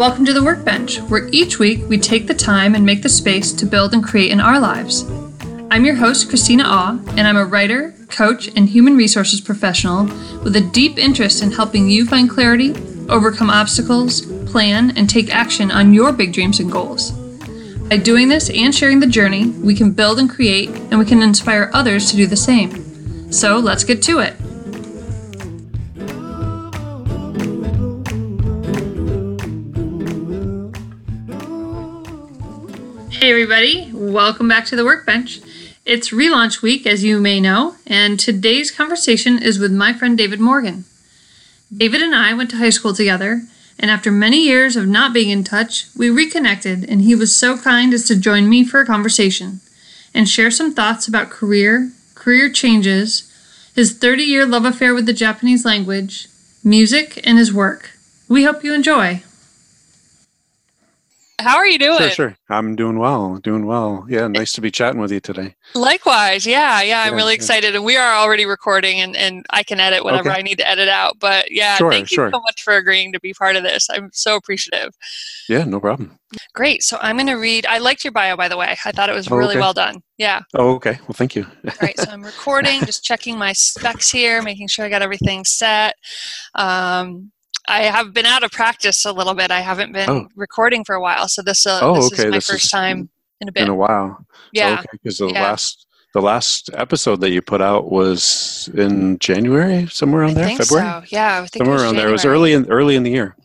Welcome to the Workbench, where each week we take the time and make the space to build and create in our lives. I'm your host, Kristina Au, and I'm a writer, coach, and human resources professional with a deep interest in helping you find clarity, overcome obstacles, plan, and take action on your big dreams and goals. By doing this and sharing the journey, we can build and create, and we can inspire others to do the same. So let's get to it. Hey, everybody, welcome back to the Workbench. It's relaunch week, as you may know, and today's conversation is with my friend David Morgan. David and I went to high school together, and after many years of not being in touch, we reconnected, and he was so kind as to join me for a conversation and share some thoughts about career, career changes, his 30 year love affair with the Japanese language, music, and his work. We hope you enjoy. How are you doing? Sure, sure. I'm doing well. Doing well. Yeah, nice to be chatting with you today. Likewise. Yeah, yeah. I'm yeah, really excited. Yeah. And we are already recording and, and I can edit whatever okay. I need to edit out. But yeah, sure, thank you sure. so much for agreeing to be part of this. I'm so appreciative. Yeah, no problem. Great. So I'm going to read. I liked your bio, by the way. I thought it was oh, really okay. well done. Yeah. Oh, okay. Well, thank you. All right. So I'm recording, just checking my specs here, making sure I got everything set. Um, I have been out of practice a little bit. I haven't been oh. recording for a while, so this uh, oh, this okay. is my this first is time in a bit. In a while. Yeah. Because okay, the yeah. last the last episode that you put out was in January, somewhere around there, February. So. Yeah, somewhere around January. there. It was early in early in the year.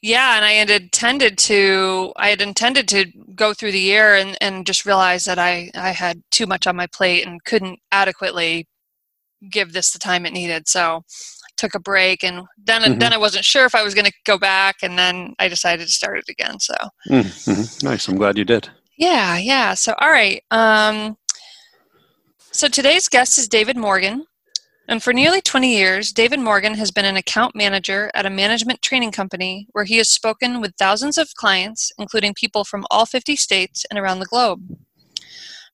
Yeah, and I had intended to I had intended to go through the year and, and just realize that I, I had too much on my plate and couldn't adequately give this the time it needed. So took a break and then mm-hmm. then I wasn't sure if I was going to go back and then I decided to start it again so mm-hmm. nice I'm glad you did yeah yeah so all right um, so today's guest is David Morgan and for nearly 20 years David Morgan has been an account manager at a management training company where he has spoken with thousands of clients including people from all 50 states and around the globe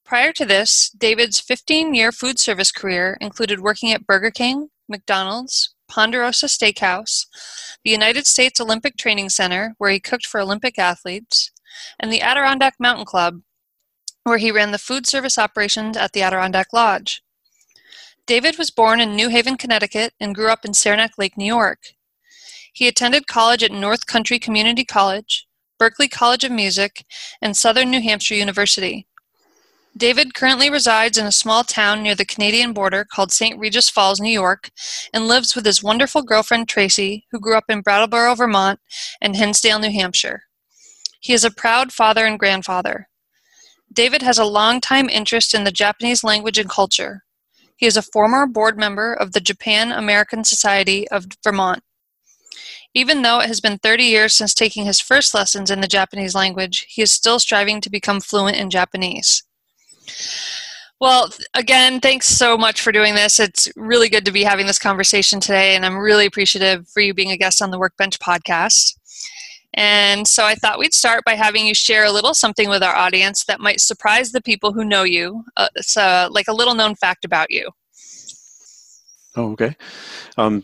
Prior to this, David's 15 year food service career included working at Burger King, McDonald's, Ponderosa Steakhouse, the United States Olympic Training Center, where he cooked for Olympic athletes, and the Adirondack Mountain Club, where he ran the food service operations at the Adirondack Lodge. David was born in New Haven, Connecticut, and grew up in Saranac Lake, New York. He attended college at North Country Community College, Berklee College of Music, and Southern New Hampshire University. David currently resides in a small town near the Canadian border called St. Regis Falls, New York, and lives with his wonderful girlfriend Tracy, who grew up in Brattleboro, Vermont, and Hinsdale, New Hampshire. He is a proud father and grandfather. David has a long-time interest in the Japanese language and culture. He is a former board member of the Japan American Society of Vermont. Even though it has been 30 years since taking his first lessons in the Japanese language, he is still striving to become fluent in Japanese. Well, again, thanks so much for doing this. It's really good to be having this conversation today, and I'm really appreciative for you being a guest on the Workbench podcast. And so I thought we'd start by having you share a little something with our audience that might surprise the people who know you. Uh, it's uh, like a little known fact about you. Oh, okay. Um,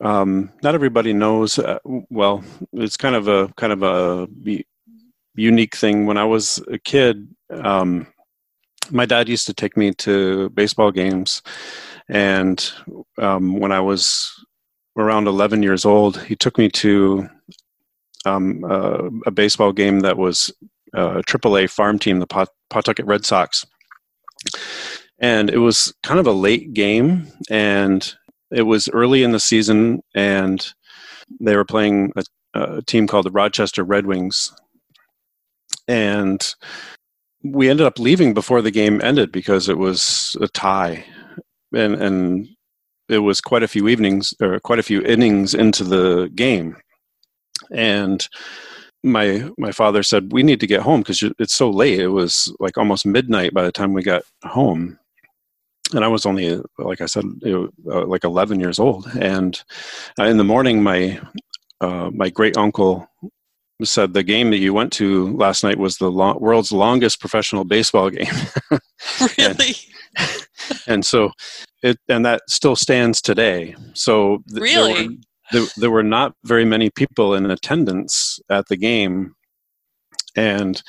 um, not everybody knows. Uh, well, it's kind of a kind of a unique thing. When I was a kid, um, my dad used to take me to baseball games, and um, when I was around 11 years old, he took me to um, uh, a baseball game that was a AAA farm team, the Pawtucket Red Sox. And it was kind of a late game, and it was early in the season, and they were playing a, a team called the Rochester Red Wings. And we ended up leaving before the game ended because it was a tie, and and it was quite a few evenings or quite a few innings into the game, and my my father said we need to get home because it's so late. It was like almost midnight by the time we got home, and I was only like I said uh, like 11 years old. And uh, in the morning, my uh, my great uncle said the game that you went to last night was the lo- world's longest professional baseball game. really? and, and, so it and that still stands today. So th- really, there, there were not very many people in attendance at the game and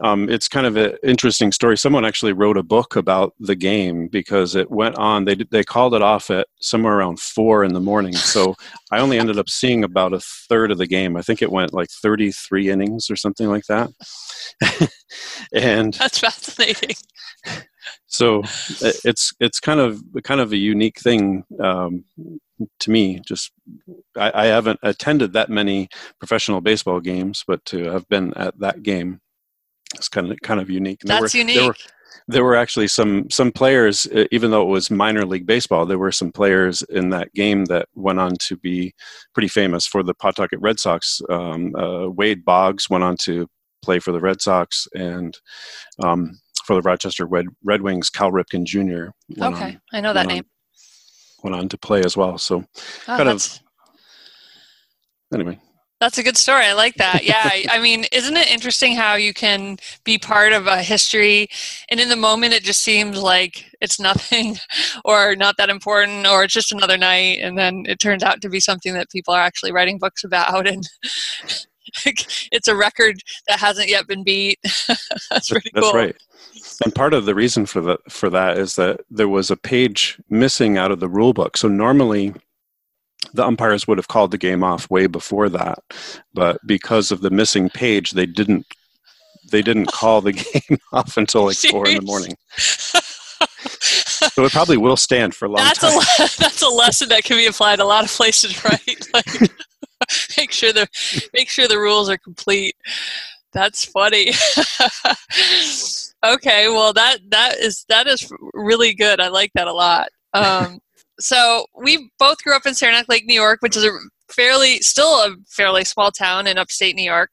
um, it's kind of an interesting story. Someone actually wrote a book about the game because it went on. They they called it off at somewhere around four in the morning. So I only ended up seeing about a third of the game. I think it went like thirty three innings or something like that. and that's fascinating. So it's it's kind of kind of a unique thing um, to me. Just I, I haven't attended that many professional baseball games, but to have been at that game it's kind of kind of unique. And That's were, unique. There were, there were actually some some players, even though it was minor league baseball, there were some players in that game that went on to be pretty famous for the Pawtucket Red Sox. Um, uh, Wade Boggs went on to play for the Red Sox, and um, for the Rochester Red, Red Wings, Cal Ripken Jr. Okay, on, I know that name. Went on to play as well. So, oh, kind of. Anyway, that's a good story. I like that. Yeah. I mean, isn't it interesting how you can be part of a history and in the moment it just seems like it's nothing or not that important or it's just another night and then it turns out to be something that people are actually writing books about and it's a record that hasn't yet been beat. That's pretty That's cool. right. And part of the reason for that for that is that there was a page missing out of the rule book. So normally the umpires would have called the game off way before that but because of the missing page they didn't they didn't call the game off until like four in the morning so it probably will stand for a long that's time. A, that's a lesson that can be applied a lot of places, right? Like, make sure the make sure the rules are complete. That's funny. Okay, well that that is that is really good. I like that a lot. Um, so we both grew up in Saranac Lake, New York, which is a fairly still a fairly small town in upstate New York.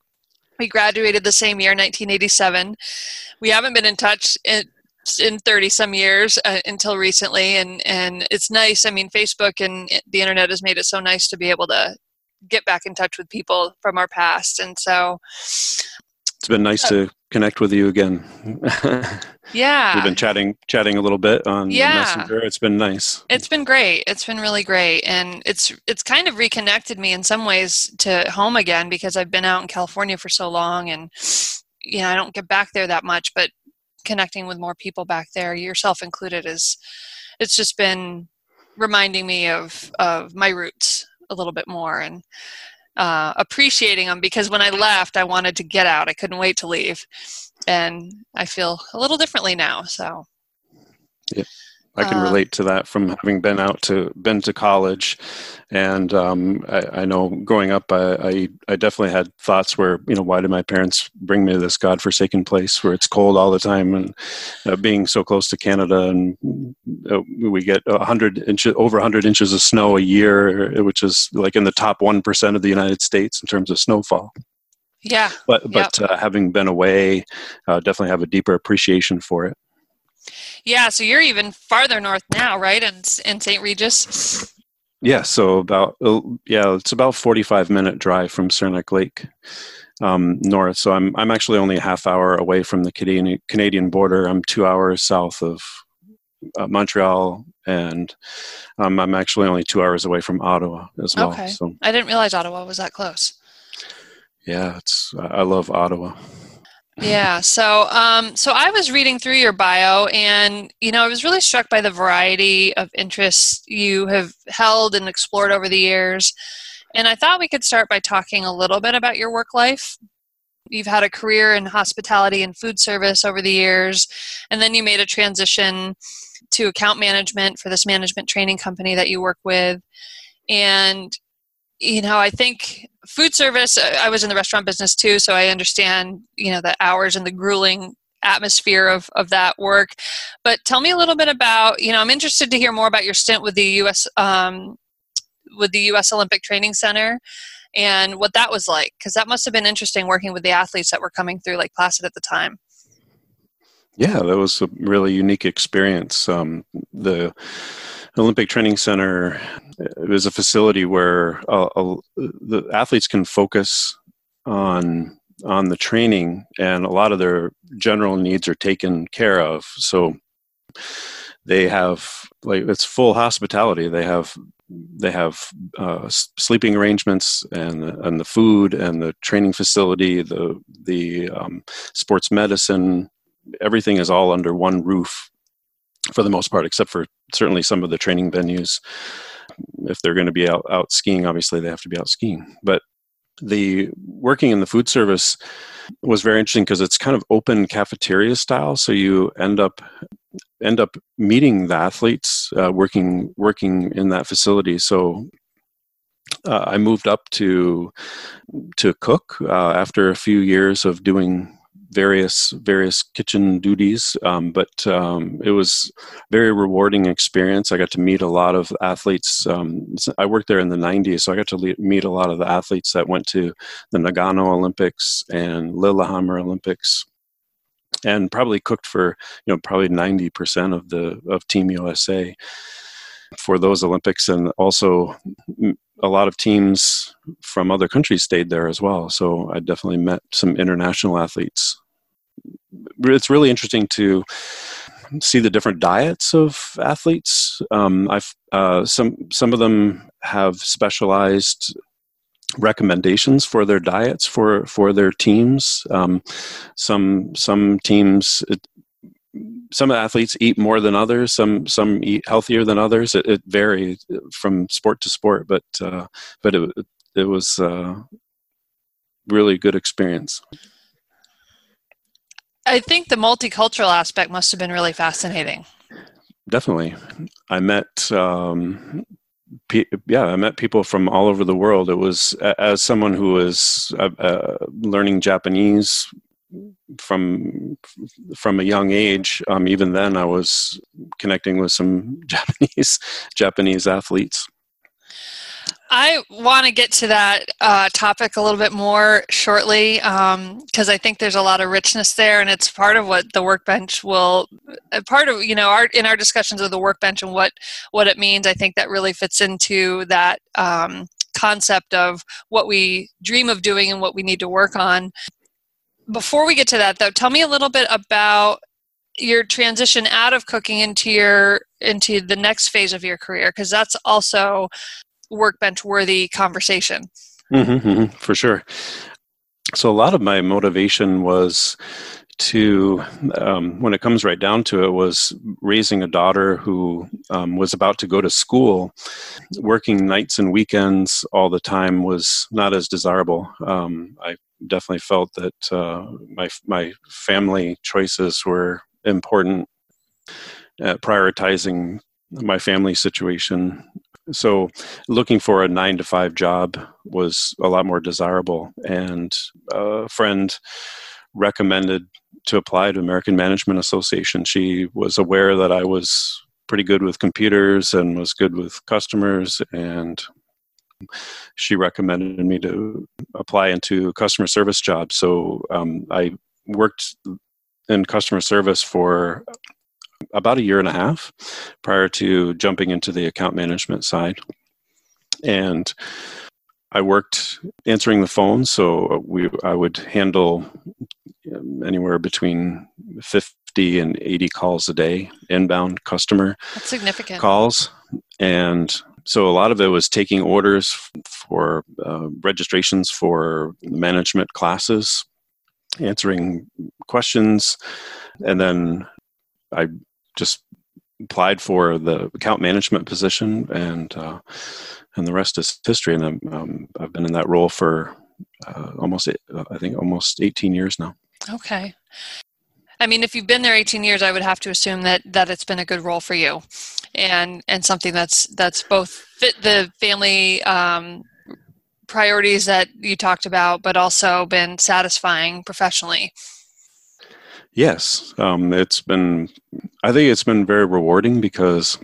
We graduated the same year, 1987. We haven't been in touch in, in 30 some years uh, until recently, and and it's nice. I mean, Facebook and the internet has made it so nice to be able to get back in touch with people from our past, and so it's been nice uh, to connect with you again. yeah. We've been chatting chatting a little bit on yeah. Messenger. It's been nice. It's been great. It's been really great. And it's it's kind of reconnected me in some ways to home again because I've been out in California for so long and you know, I don't get back there that much, but connecting with more people back there, yourself included, is it's just been reminding me of of my roots a little bit more and uh, appreciating them because when I left, I wanted to get out. I couldn't wait to leave, and I feel a little differently now. So, yeah, I can uh, relate to that from having been out to been to college, and um, I, I, know growing up, I, I, I definitely had thoughts where you know why did my parents bring me to this godforsaken place where it's cold all the time, and uh, being so close to Canada, and uh, we get a hundred inches over hundred inches of snow a year, which is like in the top one percent of the United States in terms of snowfall. Yeah, but but yep. Uh, having been away, uh, definitely have a deeper appreciation for it. Yeah, so you're even farther north now, right? In in St. Regis. Yeah, so about uh, yeah, it's about forty-five minute drive from Saranac Lake um, north. So I'm I'm actually only a half hour away from the Canadian Canadian border. I'm two hours south of uh, Montreal, and um, I'm actually only two hours away from Ottawa as well. Okay. So I didn't realize Ottawa was that close. Yeah, it's I love Ottawa yeah so um, so i was reading through your bio and you know i was really struck by the variety of interests you have held and explored over the years and i thought we could start by talking a little bit about your work life. You've had a career in hospitality and food service over the years and then you made a transition to account management for this management training company that you work with and you know, I think food service, uh, I was in the restaurant business too, so I understand, you know, the hours and the grueling atmosphere of, of that work. But tell me a little bit about, you know, I'm interested to hear more about your stint with the U.S. Um, with the U.S. Olympic Training Center and what that was like, because that must have been interesting working with the athletes that were coming through Lake Placid at the time. Yeah, that was a really unique experience. Um, the Olympic Training Center is a facility where uh, uh, the athletes can focus on on the training, and a lot of their general needs are taken care of. So they have like it's full hospitality. They have they have uh, sleeping arrangements and and the food and the training facility, the the um, sports medicine. Everything is all under one roof for the most part, except for certainly some of the training venues. If they're going to be out, out skiing, obviously they have to be out skiing. But the working in the food service was very interesting because it's kind of open cafeteria style. So you end up end up meeting the athletes uh, working working in that facility. So uh, I moved up to to cook uh, after a few years of doing various various kitchen duties um, but um, it was very rewarding experience. I got to meet a lot of athletes um, i worked there in the 90s so i got to meet a lot of the athletes that went to the nagano olympics and lillehammer olympics and probably cooked for you know probably 90% of the of team usa for those olympics. And also a lot of teams from other countries stayed there as well. So i definitely met some international athletes it's really interesting to see the different diets of athletes. Um, I've uh, some some of them have specialized recommendations for their diets for for their teams. Um, some some teams. It, some athletes eat more than others. Some some eat healthier than others. It, it varies from sport to sport, but uh, but it it was uh, really good experience. I think the multicultural aspect must have been really fascinating. Definitely. I met, um, pe- yeah, I met people from all over the world. It was as someone who was uh, uh, learning Japanese from from a young age. Um, even then, I was connecting with some Japanese Japanese athletes. I want to get to that uh, topic a little bit more shortly because um, I think there's a lot of richness there, and it's part of what the workbench will. Uh, part of you know our in our discussions of the workbench and what what it means. I think that really fits into that um, concept of what we dream of doing and what we need to work on. Before we get to that, though, tell me a little bit about your transition out of cooking into your into the next phase of your career because that's also workbench worthy conversation. Mm-hmm, mm-hmm, for sure. So a lot of my motivation was to um, when it comes right down to it was raising a daughter who um, was about to go to school working nights and weekends all the time was not as desirable um, i definitely felt that uh, my my family choices were important prioritizing my family situation so looking for a nine to five job was a lot more desirable. And a friend recommended to apply to american management association. She was aware that i was pretty good with computers and was good with customers and she recommended me to apply into customer service jobs so um, i worked in customer service for about a year and a half prior to jumping into the account management side. And I worked answering the phone, so we I would handle um, anywhere between 50 and 80 calls a day, inbound customer That's significant. calls. And so a lot of it was taking orders for uh, registrations for management classes, answering questions, and then I just applied for the account management position, and uh, and the rest is history. And um, I've been in that role for uh, almost, I think, almost 18 years now. Okay. I mean, if you've been there 18 years, I would have to assume that that it's been a good role for you, and and something that's that's both fit the family um, priorities that you talked about, but also been satisfying professionally. Yes, um, it's been. I think it's been very rewarding because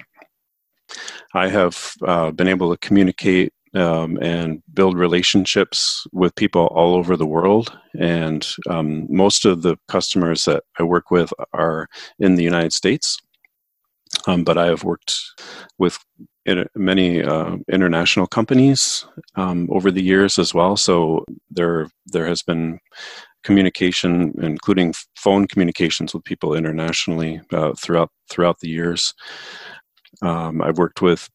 I have uh, been able to communicate um, and build relationships with people all over the world. And um, most of the customers that I work with are in the United States. Um, but I have worked with many uh, international companies um, over the years as well. So there, there has been communication, including phone communications with people internationally uh, throughout throughout the years. Um, I've worked with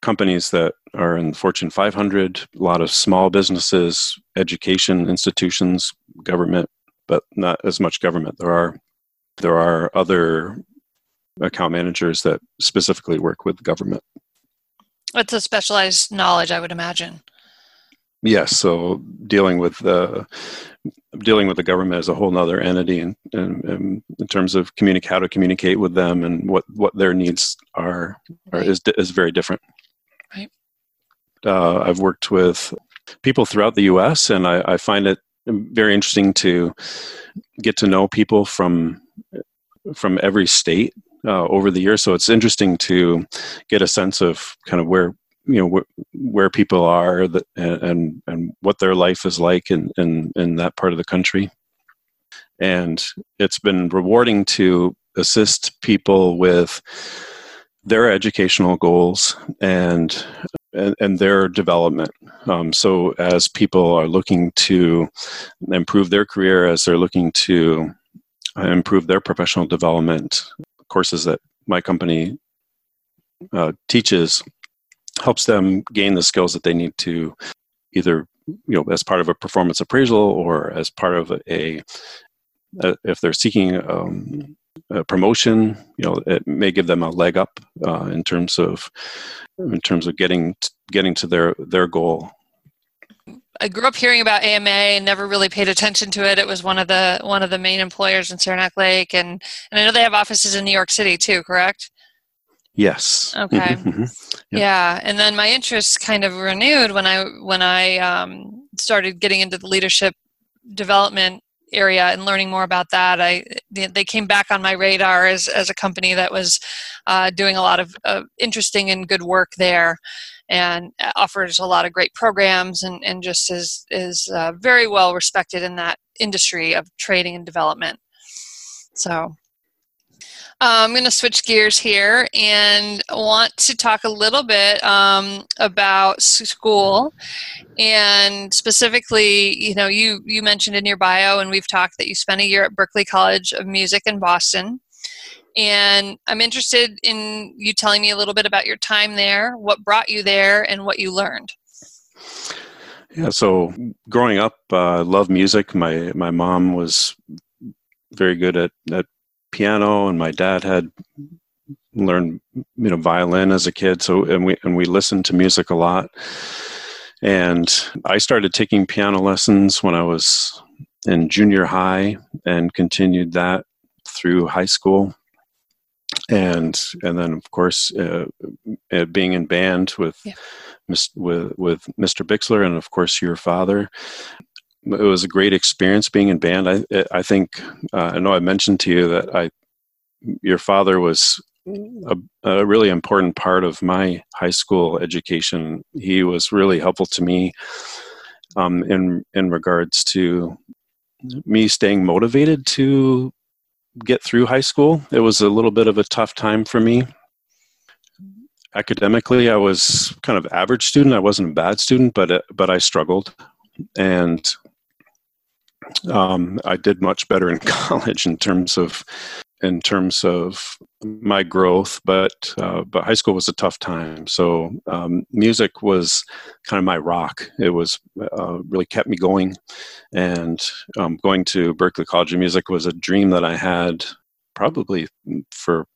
companies that are in Fortune 500, a lot of small businesses, education institutions, government, but not as much government. There are there are other account managers that specifically work with government. It's a specialized knowledge, I would imagine. Yes, so dealing with the dealing with the government as a whole other entity, in, in, in terms of communicate how to communicate with them and what what their needs are, are is is very different. Right. Uh, I've worked with people throughout the U.S. and I, I find it very interesting to get to know people from from every state uh, over the years. So it's interesting to get a sense of kind of where you know wh- where people are that, and and what their life is like in, in in that part of the country. And it's been rewarding to assist people with their educational goals and and, and their development. Um, so as people are looking to improve their career, as they're looking to improve their professional development, courses that my company uh, teaches helps them gain the skills that they need to either you know as part of a performance appraisal or as part of a, a if they're seeking um, a promotion you know it may give them a leg up uh, in terms of in terms of getting getting to their their goal I grew up hearing about AMA and never really paid attention to it. It was one of the one of the main employers in Saranac Lake, and and I know they have offices in New York City too. Correct? Yes. Okay. Mm-hmm, mm-hmm. Yeah, and then my interest kind of renewed when I when I um, started getting into the leadership development area and learning more about that. I they came back on my radar as as a company that was uh, doing a lot of uh, interesting and good work there and offers a lot of great programs and, and just is, is uh, very well respected in that industry of training and development. So uh, I'm going to switch gears here and want to talk a little bit um, about school and specifically, you know, you you mentioned in your bio and we've talked that you spent a year at Berklee College of Music in Boston. And I'm interested in you telling me a little bit about your time there, what brought you there, and what you learned. Yeah, so growing up, I uh, loved music. My my mom was very good at, at piano, and my dad had learned you know violin as a kid. So and we and we listened to music a lot. And I started taking piano lessons when I was in junior high, and continued that through high school and and then of course uh, uh, being in band with yeah. with with Mr. Bixler and of course your father. It was a great experience being in band. I I think uh, I know I mentioned to you that I your father was a, a, really important part of my high school education. He was really helpful to me um, in in regards to me staying motivated to get through high school. It was a little bit of a tough time for me. Academically, I was kind of average student. I wasn't a bad student, but uh, but I struggled, and um, I did much better in college in terms of in terms of my growth, but uh, but high school was a tough time. So um, music was kind of my rock. It was uh, really kept me going, and um, going to Berklee College of Music was a dream that I had probably for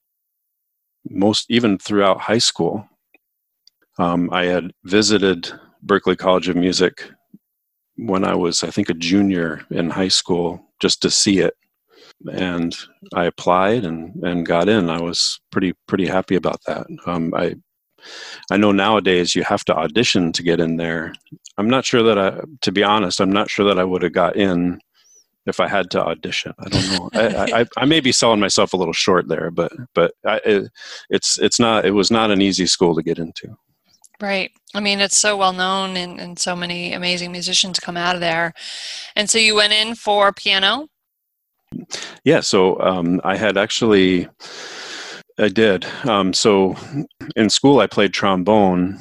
most even throughout high school. Um, I had visited Berklee College of Music when I was, I think, a junior in high school just to see it and I applied and, and got in. I was pretty pretty happy about that. Um, I I know nowadays you have to audition to get in there. I'm not sure that I, to be honest, I'm not sure that I would have got in if I had to audition. I don't know. I, I, I, may be selling myself a little short there, but but I, it, it's it's not. It was not an easy school to get into. Right. I mean, it's so well known, and, and so many amazing musicians come out of there. And so you went in for piano. Yeah, so um, I had actually, I did. Um, so in school, I played trombone,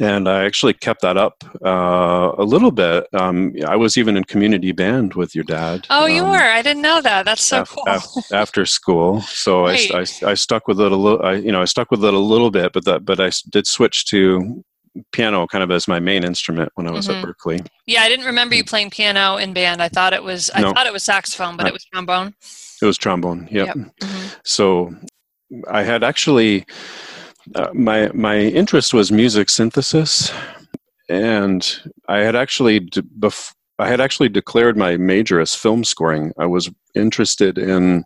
and I actually kept that up uh, a little bit. Um, I was even in community band with your dad. Oh, you um, were? I didn't know that. That's so af- cool. af- after school, so I, I, I stuck with it a little. I, you know, I stuck with it a little bit, but that, but I did switch to piano kind of as my main instrument when I was Mhm. at Berklee. yeah, I didn't remember you playing piano in band. I thought it was I No. thought it was saxophone, but No. it was trombone. It was trombone. Yep. Yep. Mhm. So I had actually uh, my my interest was music synthesis, and I had actually de- bef- I had actually declared my major as film scoring. I was interested in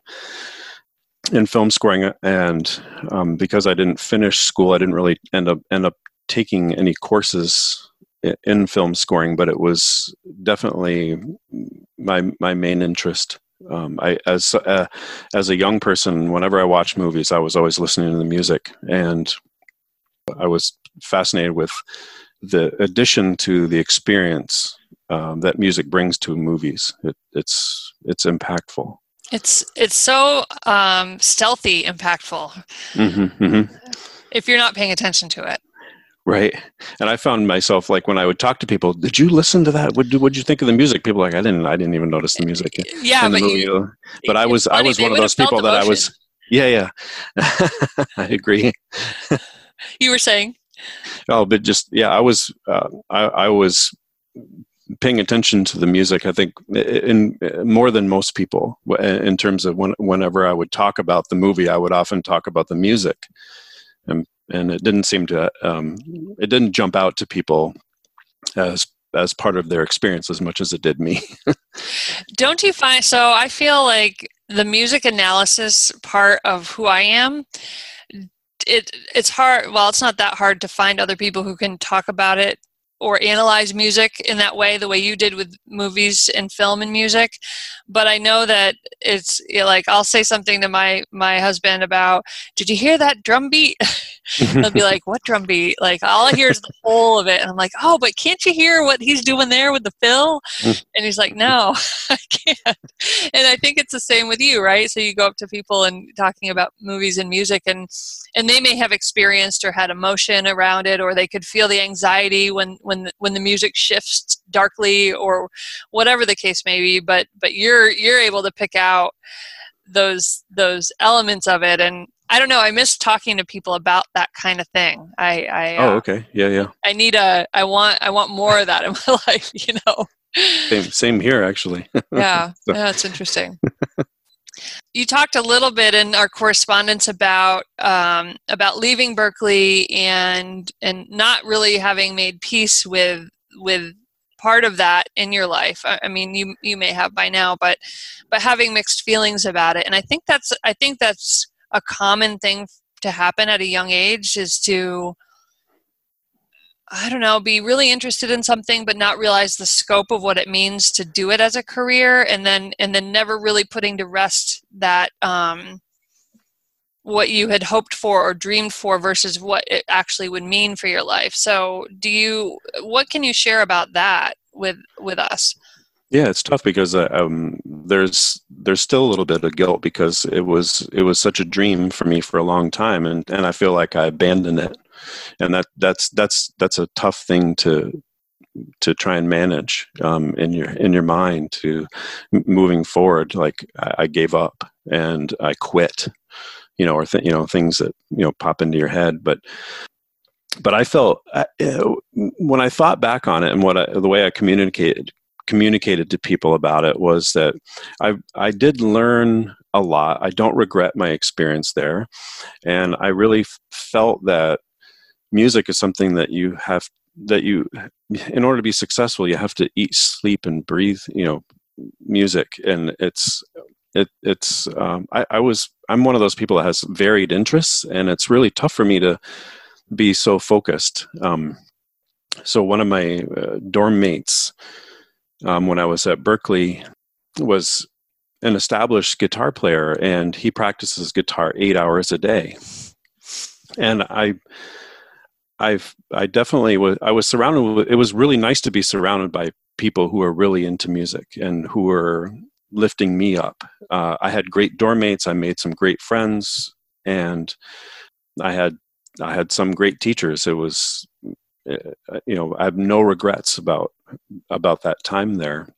in film scoring, and um, because I didn't finish school, I didn't really end up end up taking any courses i- in film scoring. But it was definitely my my main interest. Um, I as uh, as a young person, whenever I watched movies, I was always listening to the music, and I was fascinated with the addition to the experience um, that music brings to movies. It, it's it's impactful. It's it's so um, stealthy, impactful. hmm hmm If you're not paying attention to it. Right, and I found myself like when I would talk to people, did you listen to that? What would you think of the music? People like I didn't. I didn't even notice the music Yeah, in the but movie. you, but I was I was one of those people that I was. Yeah, yeah, I agree. You were saying. Oh, but just yeah, I was uh, I, I was paying attention to the music. I think in, in more than most people in terms of when, whenever I would talk about the movie, I would often talk about the music, and and it didn't seem to um, it didn't jump out to people as as part of their experience as much as it did me. Don't you find so? I feel like the music analysis part of who I am. It it's hard. Well, it's not that hard to find other people who can talk about it or analyze music in that way, the way you did with movies and film and music. But I know that it's you know, like I'll say something to my my husband about, "Did you hear that drum beat?" They'll be like, "What drum beat?" Like all I hear is the whole of it, and I'm like, "Oh, but can't you hear what he's doing there with the fill?" And he's like, "No, I can't." And I think it's the same with you, right? So you go up to people and talking about movies and music, and and they may have experienced or had emotion around it, or they could feel the anxiety when when when the music shifts darkly, or whatever the case may be. But but you're you're able to pick out those those elements of it and I don't know. I miss talking to people about that kind of thing. I, I, oh, uh, okay, yeah, yeah. I need a, I want, I want more of that in my life. You know. Same same here actually. Yeah, So- yeah, it's interesting. you talked a little bit in our correspondence about um, about leaving Berklee and and not really having made peace with with part of that in your life. I, I mean, you you may have by now, but but having mixed feelings about it, and I think that's I think that's a common thing to happen at a young age is to I don't know, be really interested in something but not realize the scope of what it means to do it as a career and then and then never really putting to rest that um what you had hoped for or dreamed for versus what it actually would mean for your life. So, do you what can you share about that with with us? Yeah, it's tough because uh, um, there's there's still a little bit of guilt because it was it was such a dream for me for a long time, and, and I feel like I abandoned it, and that that's that's that's a tough thing to to try and manage um, in your in your mind to moving forward. Like I, I gave up and I quit, you know, or th- you know things that you know pop into your head, but but I felt uh, when I thought back on it and what I, the way I communicated communicated to people about it was that I I did learn a lot. I don't regret my experience there, and I really f- felt that music is something that you have that you in order to be successful you have to eat sleep and breathe you know music. And it's it, it's um, I, I was i'm one of those people that has varied interests and it's really tough for me to be so focused. Um, so one of my uh, dorm mates um, when I was at Berklee was an established guitar player, and he practices guitar eight hours a day. And I, I've, I definitely was. I was surrounded with. It was really nice to be surrounded by people who are really into music and who were lifting me up. Uh, I had great dorm mates. I made some great friends, and I had, I had some great teachers. It was uh, you know, I have no regrets about about that time there.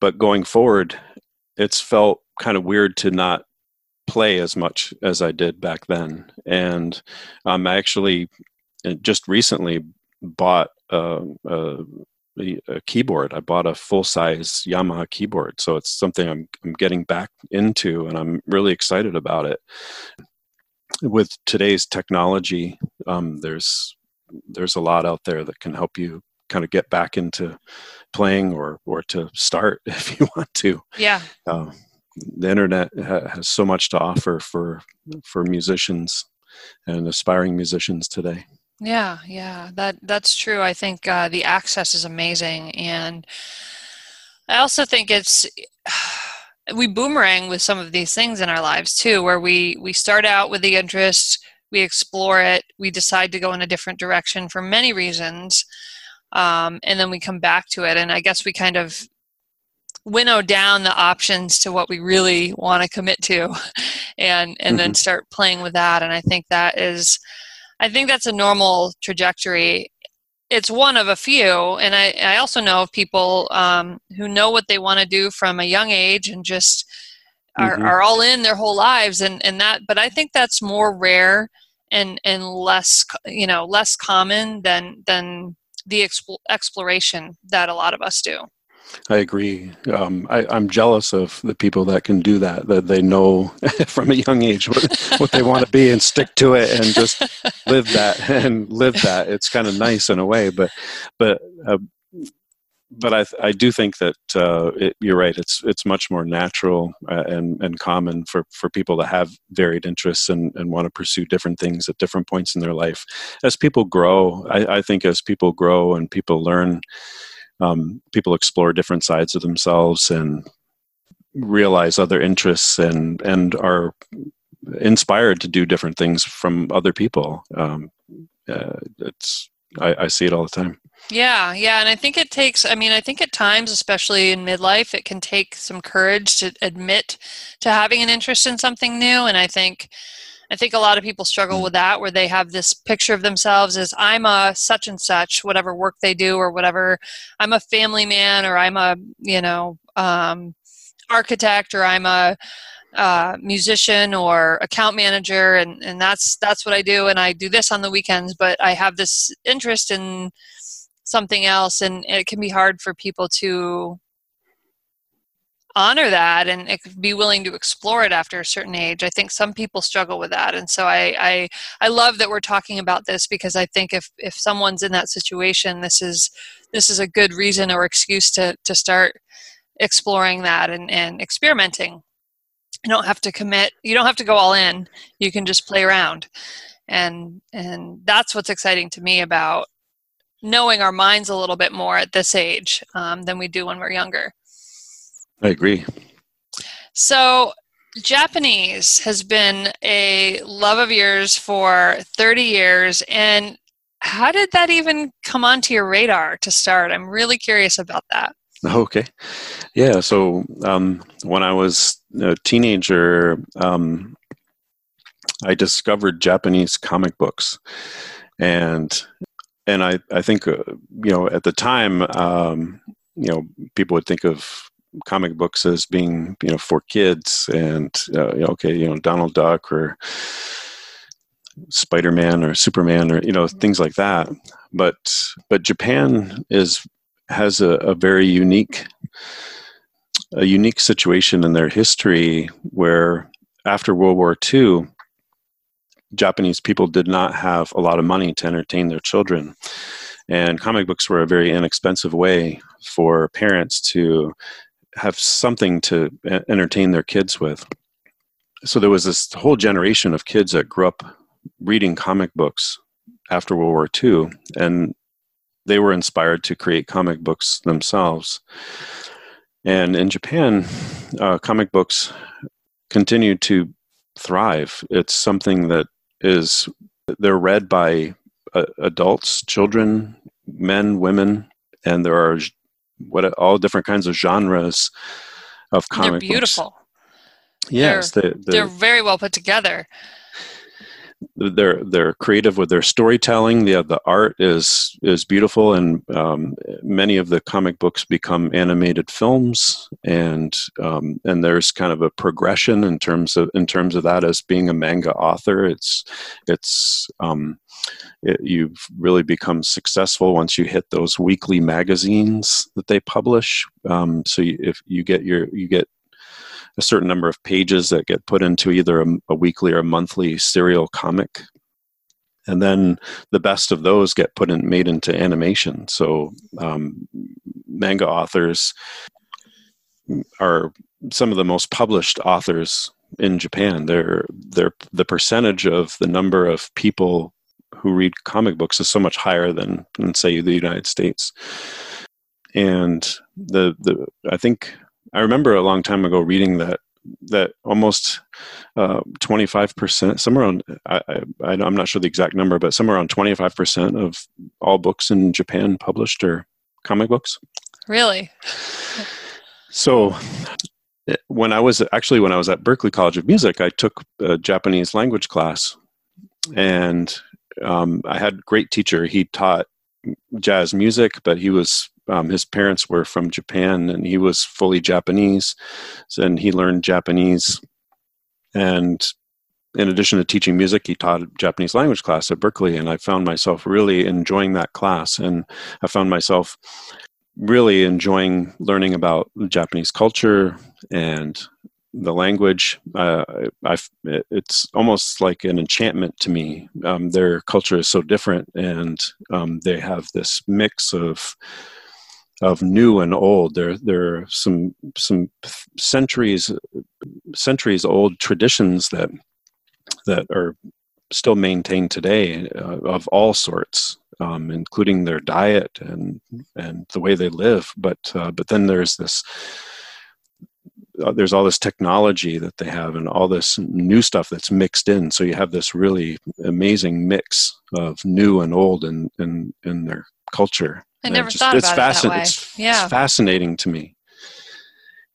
But going forward, it's felt kind of weird to not play as much as I did back then. And um, I actually uh, just recently bought a, a, a keyboard. I bought a full size Yamaha keyboard. So it's something I'm, I'm getting back into and I'm really excited about it. With today's technology, um, there's there's a lot out there that can help you kind of get back into playing or or to start if you want to. Yeah. Uh, the internet ha- has so much to offer for for musicians and aspiring musicians today. Yeah, yeah, that that's true. I think uh, the access is amazing, and I also think it's we boomerang with some of these things in our lives too, where we we start out with the interest, we explore it, we decide to go in a different direction for many reasons, um, and then we come back to it. And I guess we kind of winnow down the options to what we really want to commit to and and mm-hmm. then start playing with that and i think that is i think that's a normal trajectory it's one of a few and i, I also know of people um, who know what they want to do from a young age and just are, mm-hmm. are all in their whole lives and, and that but i think that's more rare and and less you know less common than than the expo- exploration that a lot of us do I agree. Um, I, am jealous of the people that can do that. That they know from a young age what, what they want to be and stick to it and just live that and live that. It's kind of nice in a way, but but uh, but I I do think that uh, it, you're right. It's it's much more natural uh, and and common for for people to have varied interests and and want to pursue different things at different points in their life. As people grow, I, I think as people grow and people learn um, people explore different sides of themselves and realize other interests and and are inspired to do different things from other people. Um, uh, it's I, I, see it all the time. Yeah, yeah, and I think it takes. I mean, I think at times, especially in midlife, it can take some courage to admit to having an interest in something new. And I think I think a lot of people struggle with that where they have this picture of themselves as I'm a such and such, whatever work they do or whatever. I'm a family man or I'm a, you know, um, architect or I'm a uh, musician or account manager and, and that's that's what I do and I do this on the weekends but I have this interest in something else and it can be hard for people to honor that and be willing to explore it after a certain age. I think some people struggle with that, and so I I, I love that we're talking about this because I think if if someone's in that situation, this is this is a good reason or excuse to to start exploring that and and experimenting. You don't have to commit. You don't have to go all in. You can just play around, and and that's what's exciting to me about knowing our minds a little bit more at this age um, than we do when we're younger. I agree. So, Japanese has been a love of yours for 30 years. And how did that even come onto your radar to start? I'm really curious about that. Okay. Yeah. So, um, when I was a teenager, um, I discovered Japanese comic books. And and I, I think, uh, you know, at the time, um, you know, people would think of comic books as being you know for kids and uh, okay you know Donald Duck or Spider-Man or Superman or you know things like that. But but Japan is has a, a very unique a unique situation in their history where after World War II Japanese people did not have a lot of money to entertain their children and comic books were a very inexpensive way for parents to have something to entertain their kids with. So there was this whole generation of kids that grew up reading comic books after World War II, and they were inspired to create comic books themselves. And in Japan, uh, comic books continue to thrive. It's something that is they're read by uh, adults, children, men, women, and there are what all different kinds of genres of comic they're beautiful. Books. Yes, they're, they, are very well put together. They're they're creative with their storytelling. The the art is is beautiful, and um, many of the comic books become animated films, and um, and there's kind of a progression in terms of in terms of that as being a manga author. It's it's um, it, you've really become successful once you hit those weekly magazines that they publish. Um, so you, if you get your you get a certain number of pages that get put into either a, a weekly or a monthly serial comic and then the best of those get put in made into animation so um, manga authors are some of the most published authors in Japan. They're, they're, the percentage of the number of people who read comic books is so much higher than, than say the United States. And the the I think I remember a long time ago reading that that almost uh, 25%, somewhere on, I, I, I'm not sure the exact number, but somewhere around 25% of all books in Japan published are comic books. Really? So when I was actually when I was at Berklee College of Music, I took a Japanese language class, and um, I had a great teacher. He taught jazz music, but he was um, his parents were from Japan and he was fully Japanese. And he learned Japanese. And in addition to teaching music, he taught Japanese language class at Berklee. And I found myself really enjoying that class. And I found myself really enjoying learning about Japanese culture and the language. Uh, I, it's almost like an enchantment to me. Um, their culture is so different, and um, they have this mix of of new and old. There, there are some some centuries centuries old traditions that that are still maintained today uh, of all sorts, um, including their diet and and the way they live. But uh, but then there's this. Uh, there's all this technology that they have and all this new stuff that's mixed in so you have this really amazing mix of new and old in in, in their culture I never just, thought about it that way. It's, yeah. it's fascinating to me.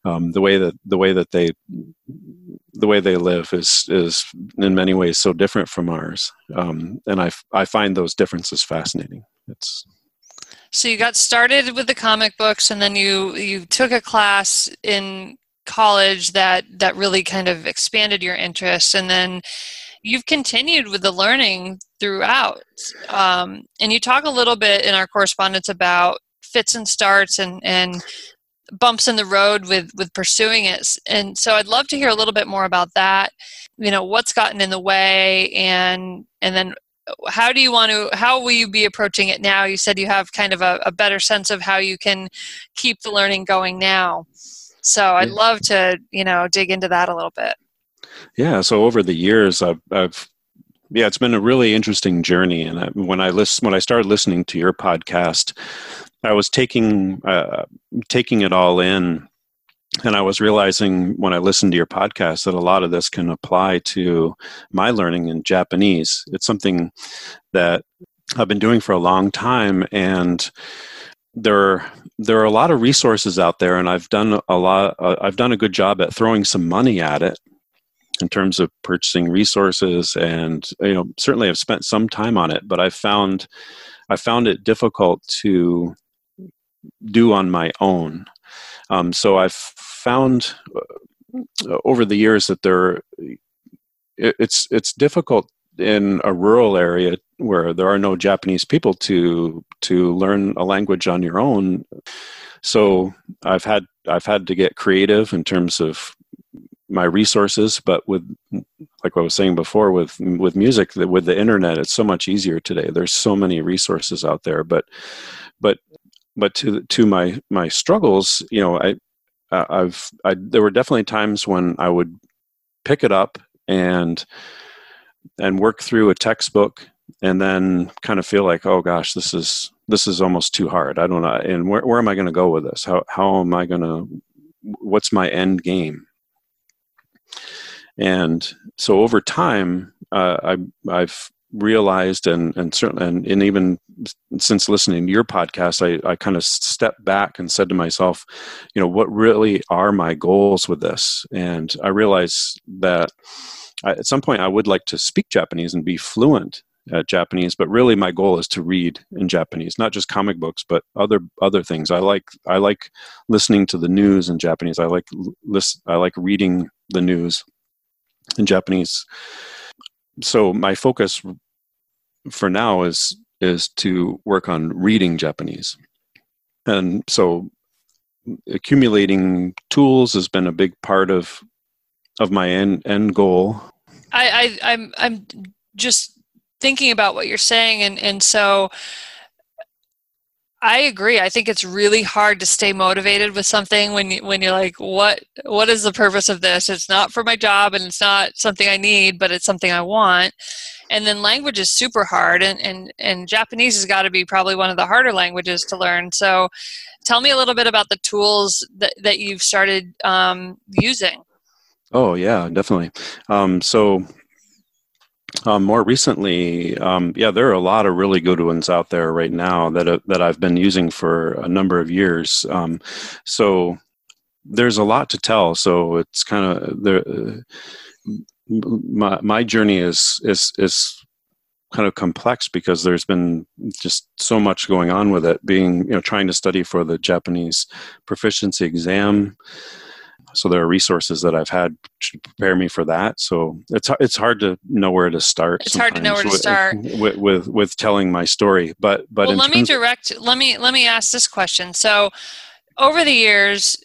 Um, the way that the way that they the way they live is is in many ways so different from ours, um, and I I find those differences fascinating. It's so you got started with the comic books, and then you you took a class in college that that really kind of expanded your interest, and then you've continued with the learning throughout. Um, and you talk a little bit in our correspondence about fits and starts and, and bumps in the road with, with pursuing it. And so I'd love to hear a little bit more about that. You know, what's gotten in the way and, and then how do you want to how will you be approaching it now you said you have kind of a, a better sense of how you can keep the learning going now so i'd love to you know dig into that a little bit yeah. So over the years, I've, I've yeah, it's been a really interesting journey. And I, when I list, when I started listening to your podcast, I was taking uh, taking it all in, and I was realizing when I listened to your podcast that a lot of this can apply to my learning in Japanese. It's something that I've been doing for a long time, and there there are a lot of resources out there, and I've done a lot. Uh, I've done a good job at throwing some money at it in terms of purchasing resources and you know certainly i've spent some time on it but i found i found it difficult to do on my own. Um, so i've found uh, over the years that there it's it's difficult in a rural area where there are no japanese people to to learn a language on your own. So i've had i've had to get creative in terms of my resources but with like what i was saying before with with music with the internet it's so much easier today. There's so many resources out there but but but to to my my struggles you know i i've I, there were definitely times when i would pick it up and and work through a textbook and then kind of feel like oh gosh this is this is almost too hard. I don't know and where, where am i going to go with this? How how am i going to what's my end game and so over time, uh, I, I've realized and and certainly and, and, even since listening to your podcast I, I kind of stepped back and said to myself you know what really are my goals with this? And i realized that I, at some point I would like to speak Japanese and be fluent at Japanese, but really my goal is to read in Japanese, not just comic books, but other other things. I like I like listening to the news in Japanese. I like list, I like reading the news in Japanese. So my focus for now is is to work on reading Japanese, and so mm, accumulating tools has been a big part of of my end end goal. I, I I'm I'm just thinking about what you're saying and and so I agree. I think it's really hard to stay motivated with something when you, when you're like, what what is the purpose of this? It's not for my job, and it's not something I need, but it's something I want. And then language is super hard, and and and Japanese has got to be probably one of the harder languages to learn. So, tell me a little bit about the tools that that you've started um, using. Oh yeah, definitely. Um, so um, more recently, um, yeah, there are a lot of really good ones out there right now that uh, that I've been using for a number of years. Um, so there's a lot to tell. So it's kind of the uh, my my journey is is is kind of complex because there's been just so much going on with it. Being you know trying to study for the Japanese proficiency exam so there are resources that I've had to prepare me for that. So it's it's hard to know where to start. It's hard to know where to start with, with with telling my story. But but well, let me direct. Let me let me ask this question. So over the years,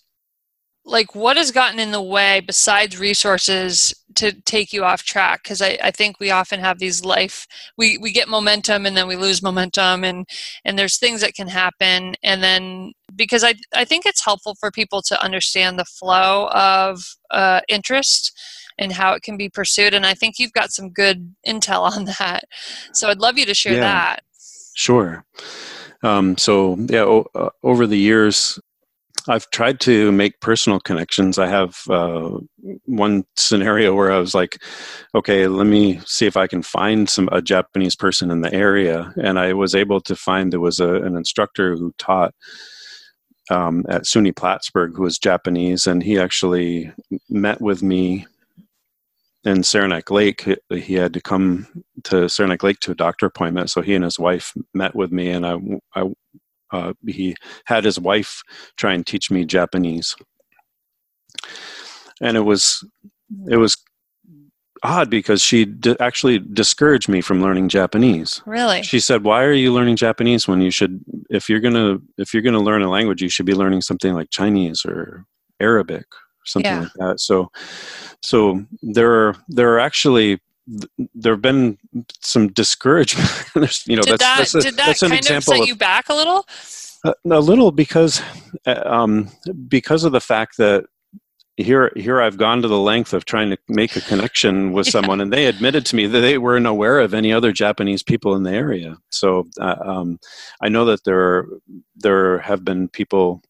like what has gotten in the way besides resources to take you off track because I, I think we often have these life we, we get momentum and then we lose momentum and and there's things that can happen and then because I, I think it's helpful for people to understand the flow of uh, interest and how it can be pursued and I think you've got some good intel on that. So I'd love you to share yeah, that. Sure. Um, so yeah o- uh, over the years I've tried to make personal connections. I have uh, one scenario where I was like, okay, let me see if I can find some a Japanese person in the area, and I was able to find there was a, an instructor who taught um, at SUNY Plattsburgh who was Japanese, and he actually met with me in Saranac Lake. He had to come to Saranac Lake to a doctor appointment, so he and his wife met with me, and I, I uh, he had his wife try and teach me Japanese, and it was it was odd because she d- actually discouraged me from learning Japanese. Really? She said, "Why are you learning Japanese when you should if you're going to if you're going to learn a language, you should be learning something like Chinese or Arabic, or something yeah. like that." So so there are there are actually there have been some discouragement. you know, did that's, that, that's a, did that kind of set of, you back a little? Uh, a little because uh, um, because of the fact that here here I've gone to the length of trying to make a connection with yeah. someone, and they admitted to me that they weren't aware of any other Japanese people in the area. So uh, um, I know that there there have been people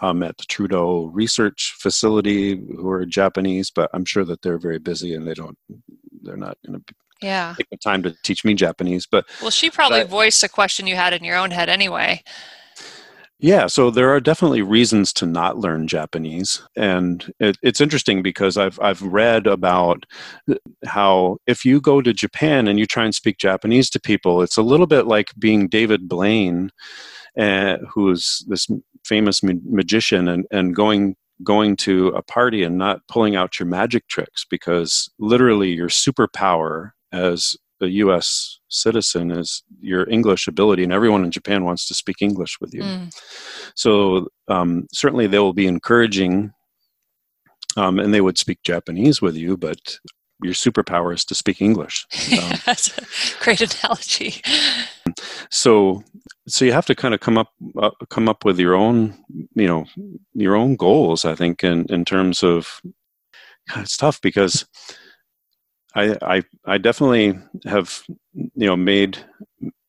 um, at the Trudeau Research Facility who are Japanese, but I'm sure that they're very busy and they don't they're not going to yeah take the time to teach me Japanese. But well, she probably but, voiced a question you had in your own head anyway. Yeah, so there are definitely reasons to not learn Japanese, and it, it's interesting because I've I've read about how if you go to Japan and you try and speak Japanese to people, it's a little bit like being David Blaine, uh, who's this famous ma- magician, and and going going to a party and not pulling out your magic tricks because literally your superpower as a US citizen is your English ability, and everyone in Japan wants to speak English with you. Mm. So, um, certainly, they will be encouraging, um, and they would speak Japanese with you, but your superpower is to speak English. Um, That's a great analogy. So, so you have to kind of come up uh, come up with your own, you know, your own goals. I think in in terms of it's tough because I I I definitely have you know made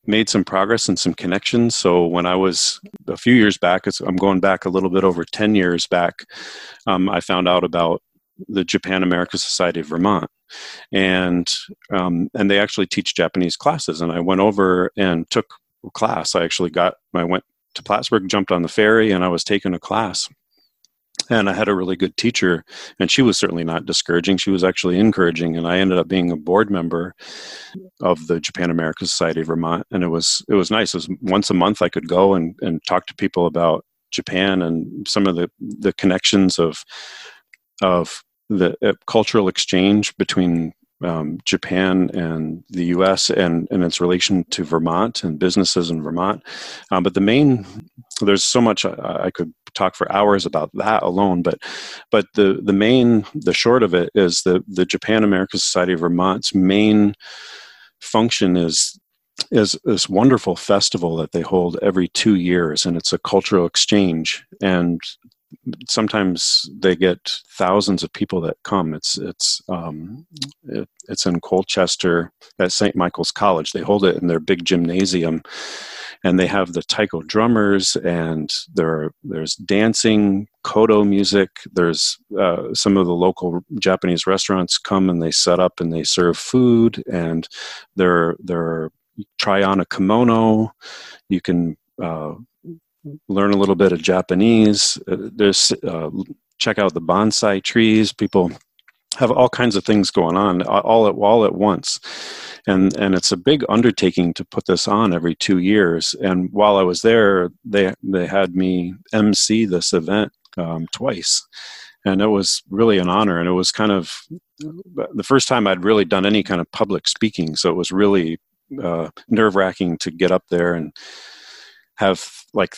made some progress and some connections. So when I was a few years back, I'm going back a little bit over 10 years back, um, I found out about the Japan American Society of Vermont, and um, and they actually teach Japanese classes. And I went over and took a class. I actually got I went to Plattsburgh, jumped on the ferry, and I was taking a class. And I had a really good teacher, and she was certainly not discouraging. She was actually encouraging, and I ended up being a board member of the Japan America Society of Vermont, and it was it was nice. It was once a month I could go and and talk to people about Japan and some of the the connections of of the uh, cultural exchange between um, Japan and the U.S. and and its relation to Vermont and businesses in Vermont. Um, but the main there's so much I, I, could talk for hours about that alone. But but the the main the short of it is the the Japan American Society of Vermont's main function is is this wonderful festival that they hold every two years and it's a cultural exchange and sometimes they get thousands of people that come. It's it's um, it, it's in Colchester at St. Michael's College. They hold it in their big gymnasium, and they have the taiko drummers, and there there's dancing, koto music. There's uh, some of the local Japanese restaurants come and they set up and they serve food, and there there try on a kimono. You can uh, learn a little bit of Japanese. Uh, there's uh, check out the bonsai trees. People have all kinds of things going on all at all at once, and and it's a big undertaking to put this on every two years. And while I was there, they they had me MC this event um, twice. And it was really an honor, and it was kind of the first time I'd really done any kind of public speaking. So it was really uh, nerve wracking to get up there and have like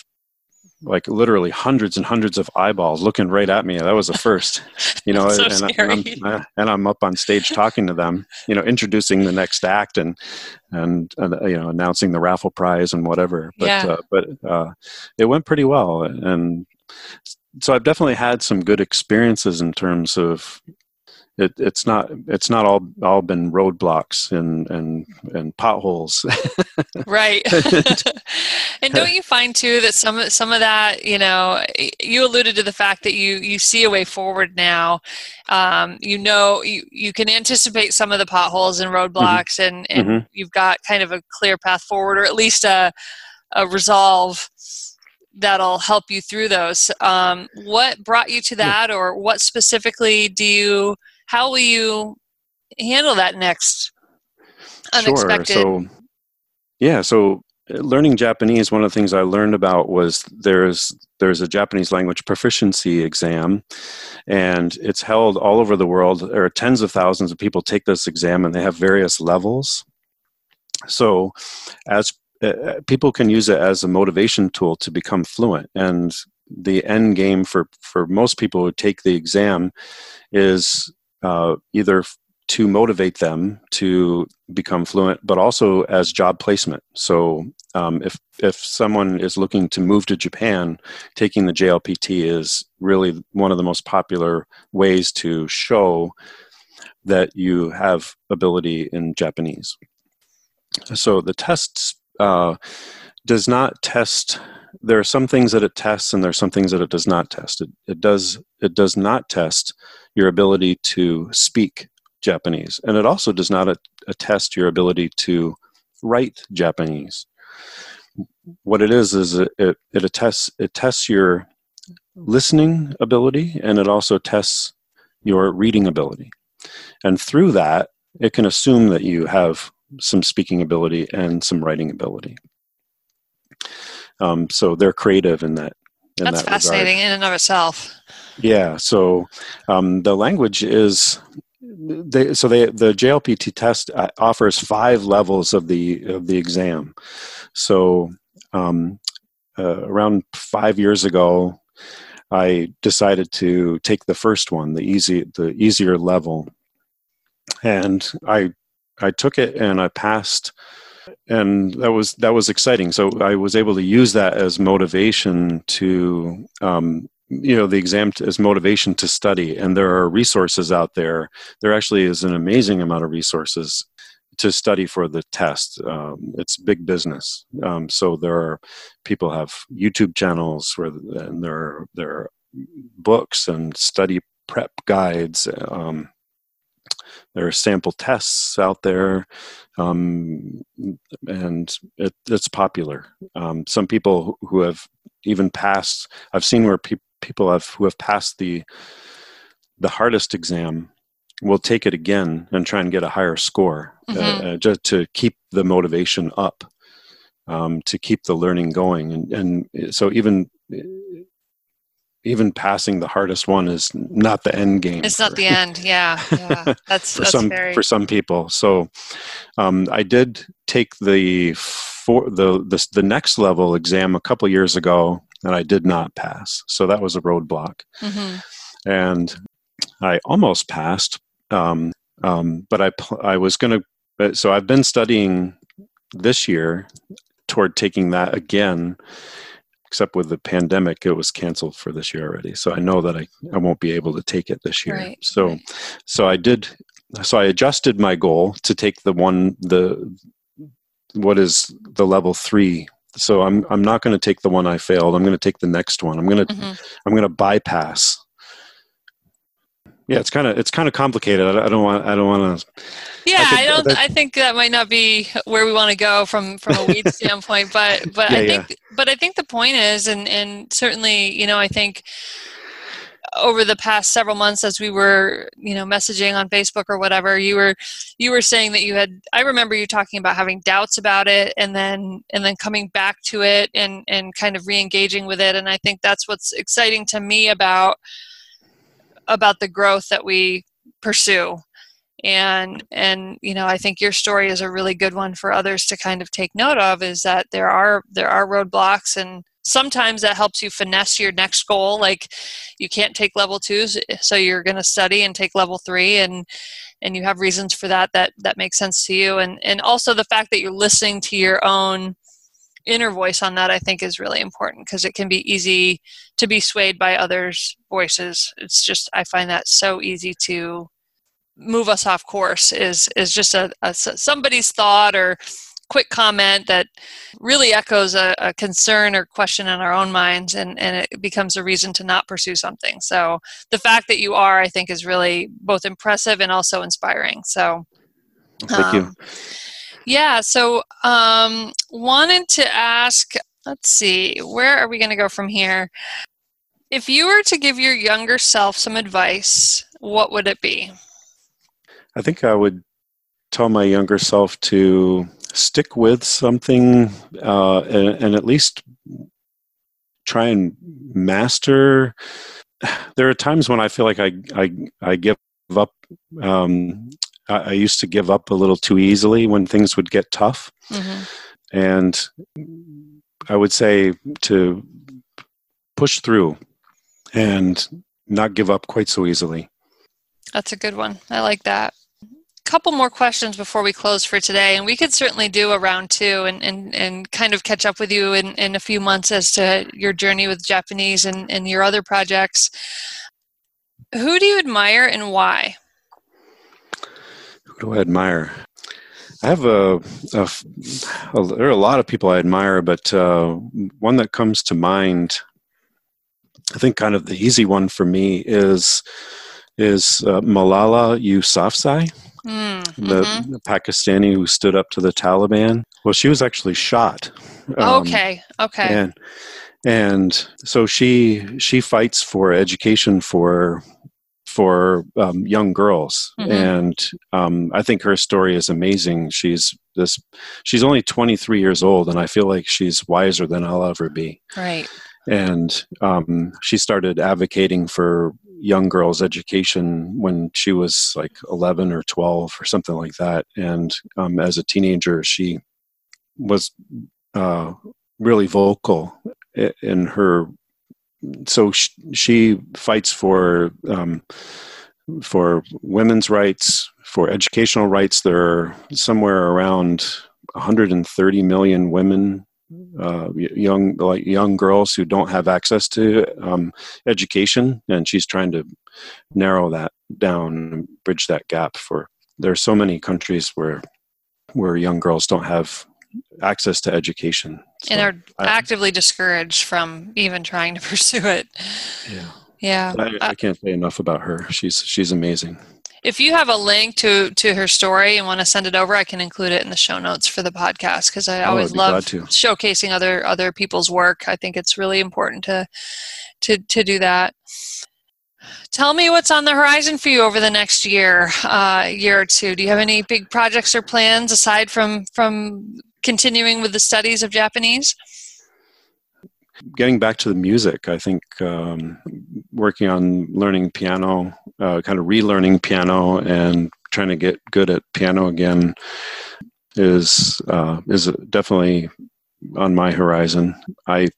like literally hundreds and hundreds of eyeballs looking right at me. That was the first, you know, so and, and, I'm, and, I'm, up on stage talking to them, you know, introducing the next act and, and, uh, you know, announcing the raffle prize and whatever. But, yeah. uh, but, uh, it went pretty well. And so I've definitely had some good experiences in terms of it, it's not it's not all all been roadblocks and and and potholes right and don't you find too that some some of that you know you alluded to the fact that you you see a way forward now um, you know you, you can anticipate some of the potholes and mm-hmm. roadblocks mm-hmm. and and mm-hmm. you've got kind of a clear path forward or at least a a resolve that'll help you through those um, what brought you to that or what specifically do you how will you handle that next unexpected? Sure. So, yeah. So, uh, learning Japanese, one of the things I learned about was there's there's a Japanese language proficiency exam, and it's held all over the world. There are tens of thousands of people take this exam, and they have various levels. So, as uh, uh people can use it as a motivation tool to become fluent, and the end game for for most people who take the exam is uh, either to motivate them to become fluent, but also as job placement. So um, if if someone is looking to move to Japan, taking the JLPT is really one of the most popular ways to show that you have ability in Japanese. So the tests uh, does not test. There are some things that it tests, and there are some things that it does not test. It, it does it does not test your ability to speak Japanese, and it also does not attest your ability to write Japanese. What it is is it, it, it attests it tests your listening ability, and it also tests your reading ability, and through that, it can assume that you have some speaking ability and some writing ability. Um, so they're creative in that. In That's that fascinating regard. in and of itself. Yeah. So um, the language is they, so they, the JLPT test uh, offers five levels of the of the exam. So um, uh, around five years ago, I decided to take the first one, the easy the easier level, and I I took it and I passed and that was that was exciting. So i was able to use that as motivation to um, you know the exam as motivation to study. And there are resources out there. There actually is an amazing amount of resources to study for the test. Um, it's big business. Um, so there are people have youtube channels where and there are there are books and study prep guides. Um, there are sample tests out there um, and it, it's popular um, some people who have even passed i've seen where pe- people have who have passed the the hardest exam will take it again and try and get a higher score uh, Mhm. uh, just to keep the motivation up, um, to keep the learning going. And, and so even even passing the hardest one is not the end game. It's not the end. Yeah, yeah. That's for that's some very for some people. So um, I did take the for the, the the next level exam a couple years ago, and I did not pass. So that was a roadblock, hmm and I almost passed. Um, um, but I I was going to. So I've been studying this year toward taking that again. Except with the pandemic, it was canceled for this year already. So I know that I, I won't be able to take it this year. Right, so right. so I did. So I adjusted my goal to take the one the what is the level three. So I'm I'm not going to take the one I failed. I'm going to take the next one. I'm going to hmm I'm going to bypass. Yeah, it's kind of it's kind of complicated. I, I don't want I don't want to. Yeah, think I, don't. that- I think that might not be where we want to go from from a weed standpoint, but but I Yeah, think but I think the point is, and and certainly, you know, I think over the past several months as we were you know messaging on facebook or whatever you were you were saying that you had i remember you talking about having doubts about it and then and then coming back to it and and kind of re-engaging with it and i think that's what's exciting to me about about the growth that we pursue. And and you know i think your story is a really good one for others to kind of take note of is that there are there are roadblocks and sometimes that helps you finesse your next goal. Like you can't take level twos so you're going to study and take level three and and you have reasons for that that that makes sense to you. And and also the fact that you're listening to your own inner voice on that i think is really important because it can be easy to be swayed by others voices. It's just i find that so easy to move us off course is is just a, a somebody's thought or quick comment that really echoes a, a, concern or question in our own minds and, and it becomes a reason to not pursue something. So the fact that you are i think is really both impressive and also inspiring. So Thank you. Um, yeah so um, wanted to ask let's see where are we going to go from here if you were to give your younger self some advice what would it be I think I would tell my younger self to stick with something uh, and, and at least try and master. There are times when I feel like I I, I give up. Um, I, I used to give up a little too easily when things would get tough, mm-hmm. and I would say to push through and not give up quite so easily. That's a good one. I like that. Couple more questions before we close for today, and we could certainly do a round two and, and, and kind of catch up with you in, in a few months as to your journey with Japanese and, and your other projects. Who do you admire and why? Who do I admire? I have a, a, a there are a lot of people I admire, but uh, one that comes to mind, I think, kind of the easy one for me is is uh, Malala Yousafzai, Mm, the, mhm. the Pakistani who stood up to the Taliban. Well, she was actually shot. um, okay, okay. and and so she she fights for education for for um, young girls Mhm. and um, i think her story is amazing she's this she's only 23 years old and i feel like she's wiser than i'll ever be Right. and um, she started advocating for young girls education when she was like 11 or 12 or something like that and um, as a teenager she was uh, really vocal in her so sh- she fights for um, for women's rights for educational rights there are somewhere around 130 million women uh, young like young girls who don't have access to um, education, and she's trying to narrow that down bridge that gap. For there are so many countries where where young girls don't have access to education, and So, are I- actively discouraged from even trying to pursue it. yeah, Yeah. I, I can't say enough about her. She's she's amazing. if you have a link to to her story and want to send it over, I can include it in the show notes for the podcast because I Oh, always I'd be love to. showcasing other other people's work. I think it's really important to to to do that. Tell me what's on the horizon for you over the next year, uh, year or two. Do you have any big projects or plans aside from from continuing with the studies of Japanese? getting back to the music, I think um, working on learning piano, uh, kind of relearning piano, and trying to get good at piano again is uh, is definitely on my horizon. I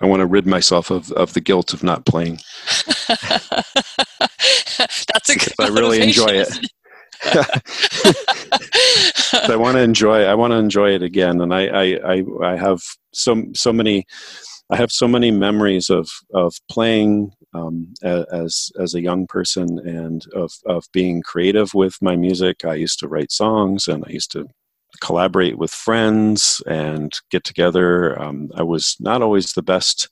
I want to rid myself of, of the guilt of not playing. That's a good I really enjoy it. I want to enjoy. I want to enjoy it again, and I, I, I, I have so so many. I have so many memories of of playing um, as as a young person, and of of being creative with my music. I used to write songs, and I used to collaborate with friends and get together. Um, I was not always the best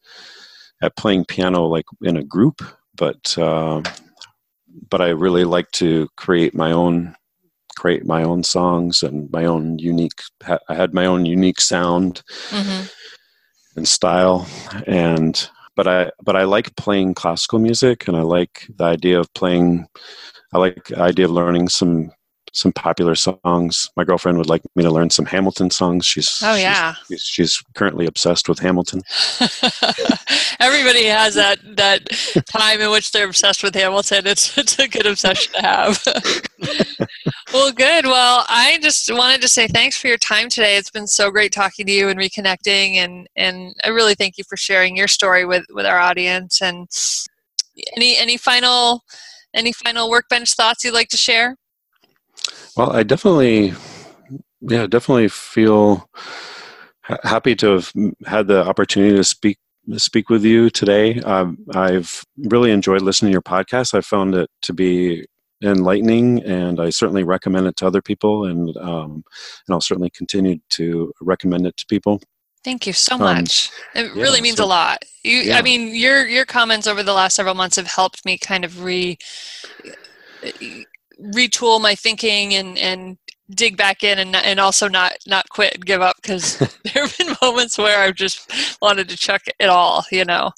at playing piano, like in a group, but uh, but I really like to create my own create my own songs and my own unique ha- i had my own unique sound Mhm. and style and but i but i like playing classical music and i like the idea of playing i like the idea of learning some some popular songs my girlfriend would like me to learn some hamilton songs she's Oh yeah. she's, she's currently obsessed with hamilton Everybody has that that time in which they're obsessed with Hamilton. It's it's a good obsession to have. well, good. Well, I just wanted to say thanks for your time today. It's been so great talking to you and reconnecting, and and I really thank you for sharing your story with with our audience. And any any final any final workbench thoughts you'd like to share? Well, I definitely, yeah, definitely feel ha- happy to have had the opportunity to speak speak with you today. Um, I've really enjoyed listening to your podcast. I found it to be enlightening, and I certainly recommend it to other people, and um, and I'll certainly continue to recommend it to people. Thank you so Um, much. It yeah, really means so- a lot. You, Yeah. I mean, your your comments over the last several months have helped me kind of re retool my thinking and and dig back in and and also not not quit and give up because there have been moments where I've just wanted to chuck it all, you know.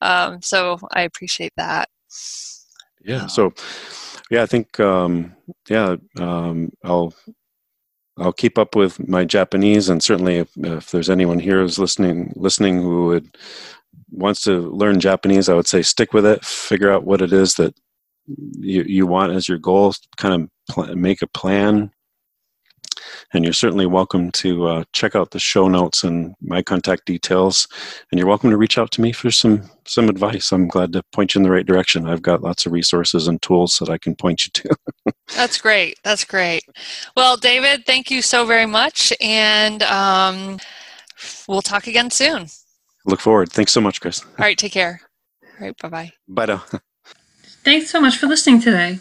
Um, so I appreciate that. Yeah. So, yeah, I think um, yeah, um, I'll I'll keep up with my Japanese, and certainly if, if there's anyone here who's listening listening who would wants to learn Japanese, I would say stick with it. Figure out what it is that you you want as your goal. Kind of pl- make a plan. And you're certainly welcome to uh, check out the show notes and my contact details. And you're welcome to reach out to me for some some advice. I'm glad to point you in the right direction. I've got lots of resources and tools that I can point you to. That's great. That's great. Well, David, thank you so very much, and um, we'll talk again soon. Look forward. Thanks so much, Chris. All right, take care. All right, bye bye. Bye now. Thanks so much for listening today.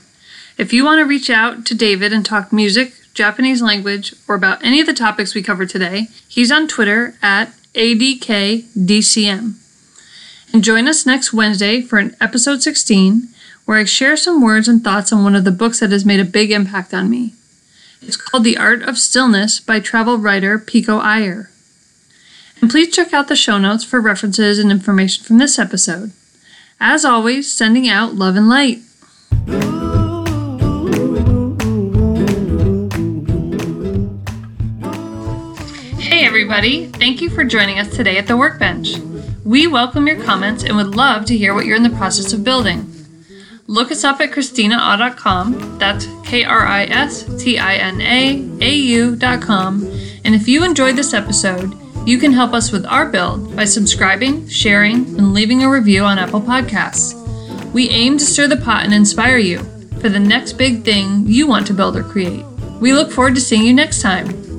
If you want to reach out to David and talk music, Japanese language, or about any of the topics we covered today, he's on Twitter at ADKDCM. And join us next Wednesday for an episode 16 where I share some words and thoughts on one of the books that has made a big impact on me. It's called The Art of Stillness by travel writer Pico Iyer. And please check out the show notes for references and information from this episode. As always, sending out love and light. Hey, everybody. Thank you for joining us today at the Workbench. We welcome your comments and would love to hear what you're in the process of building. Look us up at kristinaau.com. That's K R I S T I N A A U.com. And if you enjoyed this episode, you can help us with our build by subscribing, sharing, and leaving a review on Apple Podcasts. We aim to stir the pot and inspire you for the next big thing you want to build or create. We look forward to seeing you next time.